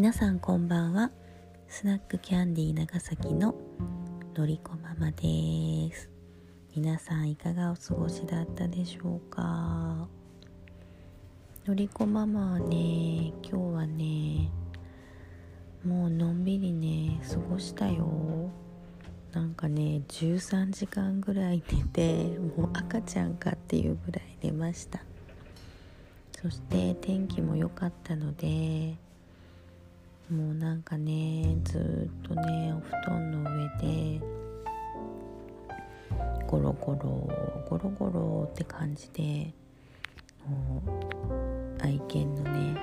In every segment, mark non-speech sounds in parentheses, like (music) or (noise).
皆さんこんばんは。スナックキャンディー長崎ののりこママです。皆さんいかがお過ごしだったでしょうか？のりこママはね今日はねもうのんびりね過ごしたよ。なんかね13時間ぐらい寝てもう赤ちゃんかっていうぐらい寝ました。そして天気も良かったのでもうなんかねずっとねお布団の上でゴロゴロゴロゴロって感じで愛犬のね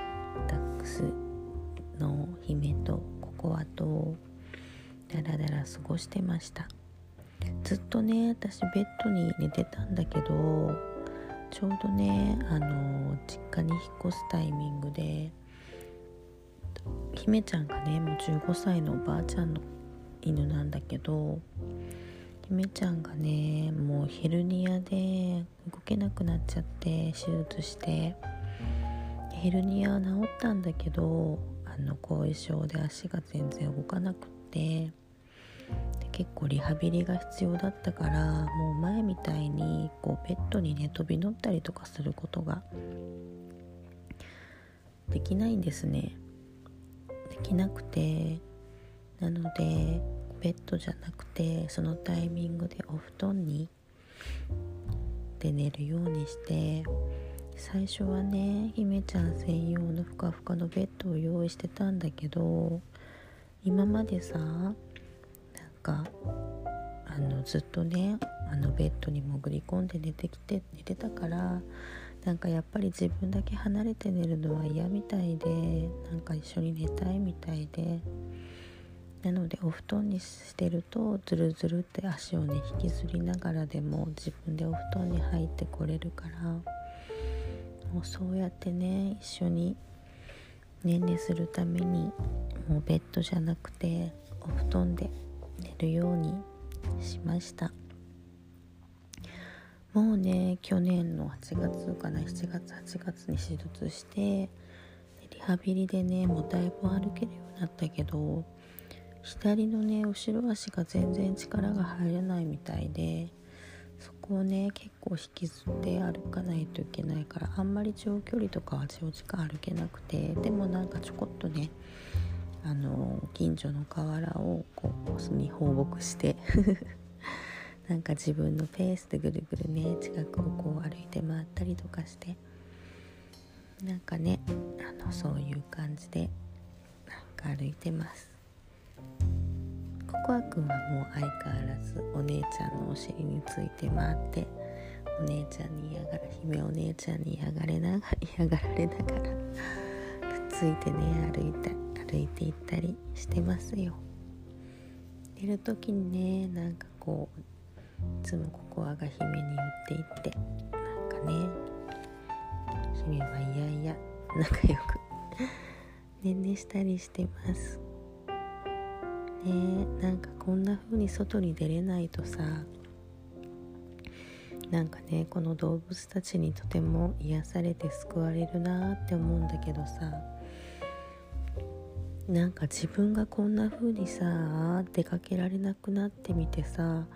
ダックスの姫とココアとダラダラ過ごしてました。ずっとね私ベッドに寝てたんだけどちょうどねあの実家に引っ越すタイミングで姫ちゃんがねもう15歳のおばあちゃんの犬なんだけど姫ちゃんがねもうヘルニアで動けなくなっちゃって手術してヘルニアは治ったんだけどあの後遺症で足が全然動かなくって結構リハビリが必要だったからもう前みたいにこうベッドにね飛び乗ったりとかすることができないんですね。できなくてなのでベッドじゃなくてそのタイミングでお布団にで寝るようにして最初はね姫ちゃん専用のふかふかのベッドを用意してたんだけど今までさなんかあのずっとねあのベッドに潜り込んで寝てきて寝てたからなんかやっぱり自分だけ離れて寝るのは嫌みたいでなんか一緒に寝たいみたいで。なのでお布団にしてるとズルズルって足をね引きずりながらでも自分でお布団に入ってこれるからもうそうやってね一緒にねんねするためにもうベッドじゃなくてお布団で寝るようにしました。もうね去年の8月かな7月8月に手術してリハビリでねもうだいぶ歩けるようになったけど左のね後ろ足が全然力が入らないみたいでそこをね結構引きずって歩かないといけないからあんまり長距離とかは長時間歩けなくてでもなんかちょこっとねあの近所の河原をこうに放牧して (laughs) なんか自分のペースでぐるぐるね近くをこう歩いて回ったりとかしてなんかねあのそういう感じでなんか歩いてます。ココアくんはもう相変わらずお姉ちゃんのお尻について回ってお姉ちゃんに嫌がら姫お姉ちゃんに嫌がれなが (laughs) 嫌がられながらくっついてね歩いた歩いていったりしてますよ。寝る時にねなんかこういつもココアが姫に言っていってなんかね姫はいやいや仲良くねんねしたりしてます。ねなんかこんな風に外に出れないとさなんかねこの動物たちにとても癒されて救われるなって思うんだけどさなんか自分がこんな風にさ出かけられなくなってみてさ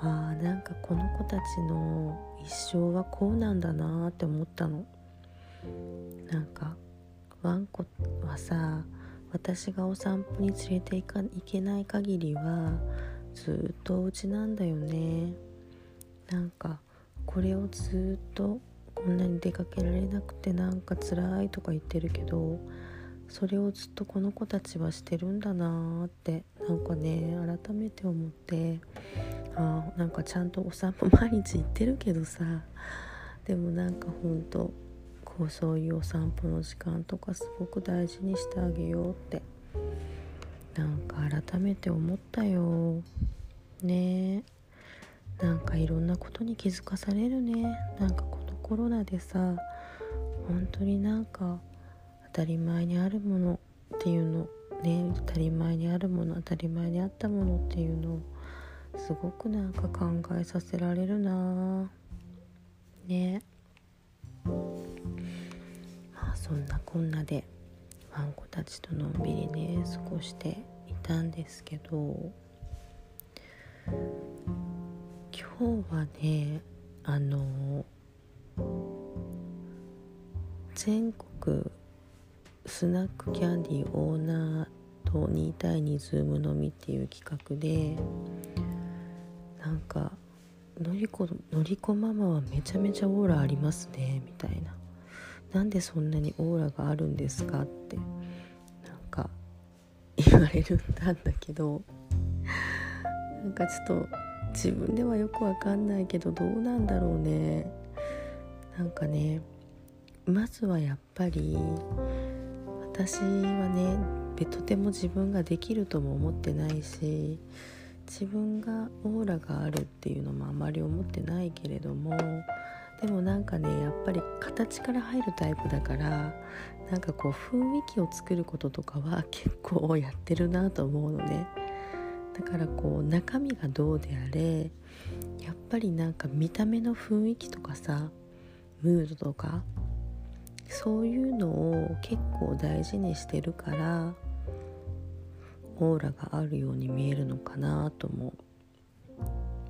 あーなんかこの子たちの一生はこうなんだなって思ったの。なんかワンコはさ私がお散歩に連れて行か行けない限りはずっとお家なんだよね。なんかこれをずっとこんなに出かけられなくてなんか辛いとか言ってるけどそれをずっとこの子たちはしてるんだなーってなんかね改めて思って。あなんかちゃんとお散歩毎日行ってるけどさ。でもなんかほんとこうそういうお散歩の時間とかすごく大事にしてあげようって。なんか改めて思ったよ。ね。えなんかいろんなことに気づかされるね。なんかこのコロナでさ本当になんか当たり前にあるものっていうのね。当たり前にあるもの当たり前にあったものっていうのをすごくなんか考えさせられるな。ね。まあそんなこんなでワンコたちとのんびりね過ごしていたんですけど。今日はねあの全国スナックキャンディーオーナーと2対2ズーム飲みっていう企画でなんかのりこのりこママはめちゃめちゃオーラありますねみたいな。なんでそんなにオーラがあるんですかってなんか言われるんだんだけど。なんかちょっと自分ではよくわかんないけどどうなんだろうね。なんかねまずはやっぱり私はねとても自分ができるとも思ってないし自分がオーラがあるっていうのもあまり思ってないけれどもでもなんかねやっぱり形から入るタイプだからなんかこう雰囲気を作ることとかは結構やってるなと思うのね。だからこう中身がどうであれやっぱりなんか見た目の雰囲気とかさムードとかそういうのを結構大事にしてるからオーラがあるように見えるのかなとも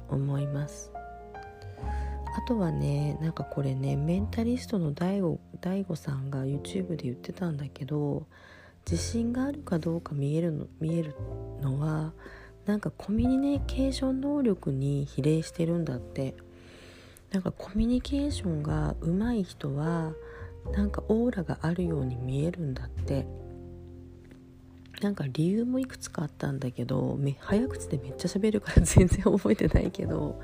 思います。あとはねなんかこれねメンタリストの DAIGO さんが YouTube で言ってたんだけど自信があるかどうか見えるの見えるのはなんかコミュニケーション能力に比例してるんだって。なんかコミュニケーションが上手い人はなんかオーラがあるように見えるんだって。なんか理由もいくつかあったんだけど早口でめっちゃ喋るから (laughs) 全然覚えてないけど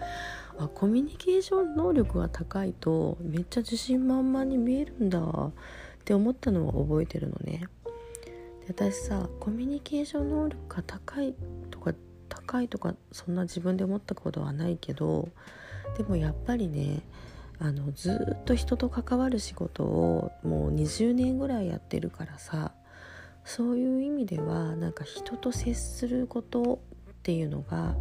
あコミュニケーション能力が高いとめっちゃ自信満々に見えるんだって思ったのは覚えてるのね。で私さコミュニケーション能力が高いとか高いとかそんな自分で思ったことはないけどでもやっぱりねあのずっと人と関わる仕事をもう20年ぐらいやってるからさそういう意味ではなんか人と接することっていうのがっ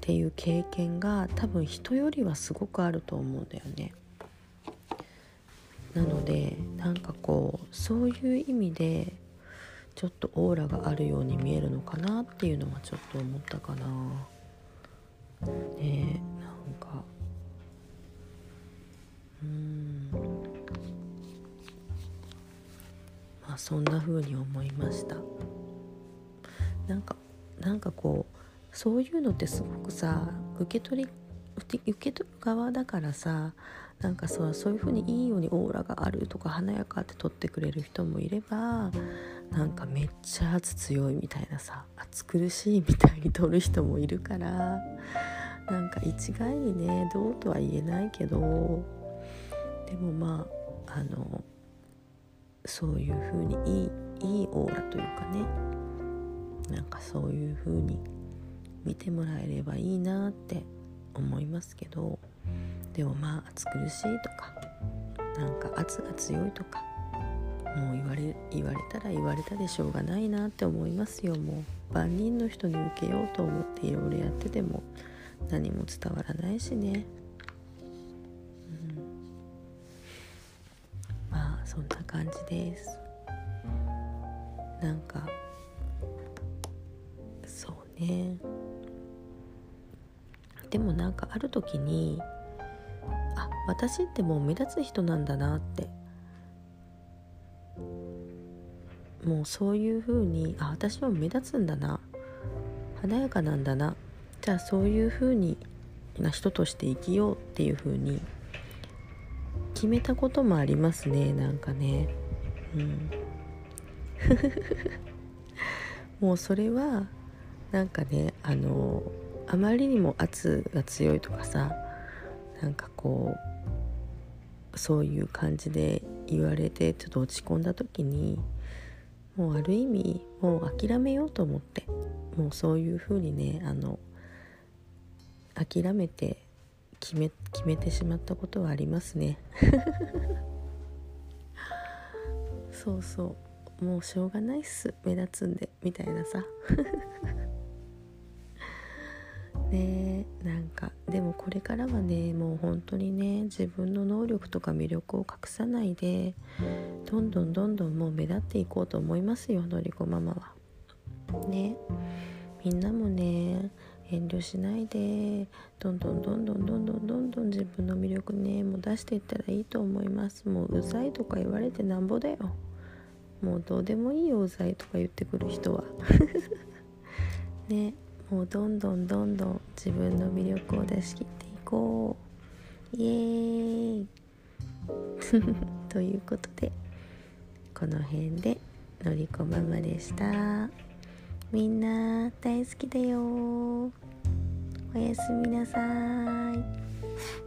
ていう経験が多分人よりはすごくあると思うんだよね。なのでなんかこうそういう意味でちょっとオーラがあるように見えるのかなっていうのはちょっと思ったかな。ねなんかうんあそんな風に思いました。なんかなんかこうそういうのってすごくさ受け取り受け取る側だからさなんかさそういう風にいいようにオーラがあるとか華やかって撮ってくれる人もいればなんかめっちゃ圧強いみたいなさ暑苦しいみたいに撮る人もいるからなんか一概にねどうとは言えないけどでもまああのそういう風にいいいいオーラというかね。なんかそういう風に見てもらえればいいなって思いますけど。でもまあ暑苦しいとかなんか圧が強いとかもう言われ言われたら言われたでしょうがないなって思いますよ。もう万人の人に受けようと思っていろいろやってても何も伝わらないしね。そんな感じです。なんかそうね。でもなんかある時にあ私ってもう目立つ人なんだなって。もうそういう風にあ私は目立つんだな。華やかなんだな。じゃあそういう風にな人として生きようっていう風に決めたこともありますねなんかね。うん。(laughs) もうそれはなんかねあのあまりにも圧が強いとかさなんかこうそういう感じで言われてちょっと落ち込んだ時にもうある意味もう諦めようと思ってもうそういう風にねあの諦めて決め決めてしまったことはありますね。(laughs) そうそう。もうしょうがないっす。目立つんで。みたいなさ。(laughs) ねなんか。でもこれからはねもう本当にね自分の能力とか魅力を隠さないでどんどんどんどんもう目立っていこうと思いますよのりこママは。ね。みんなもね遠慮しないで。どんどんどんどんどんどんどんどん自分の魅力ねもう出していったらいいと思いますもううざいとか言われてなんぼだよもうどうでもいいようざいとか言ってくる人はねもうどんどんどんどん自分の魅力を出し切っていこうイエーイということでこの辺でのりこママでしたみんな大好きだよおやすみなさい。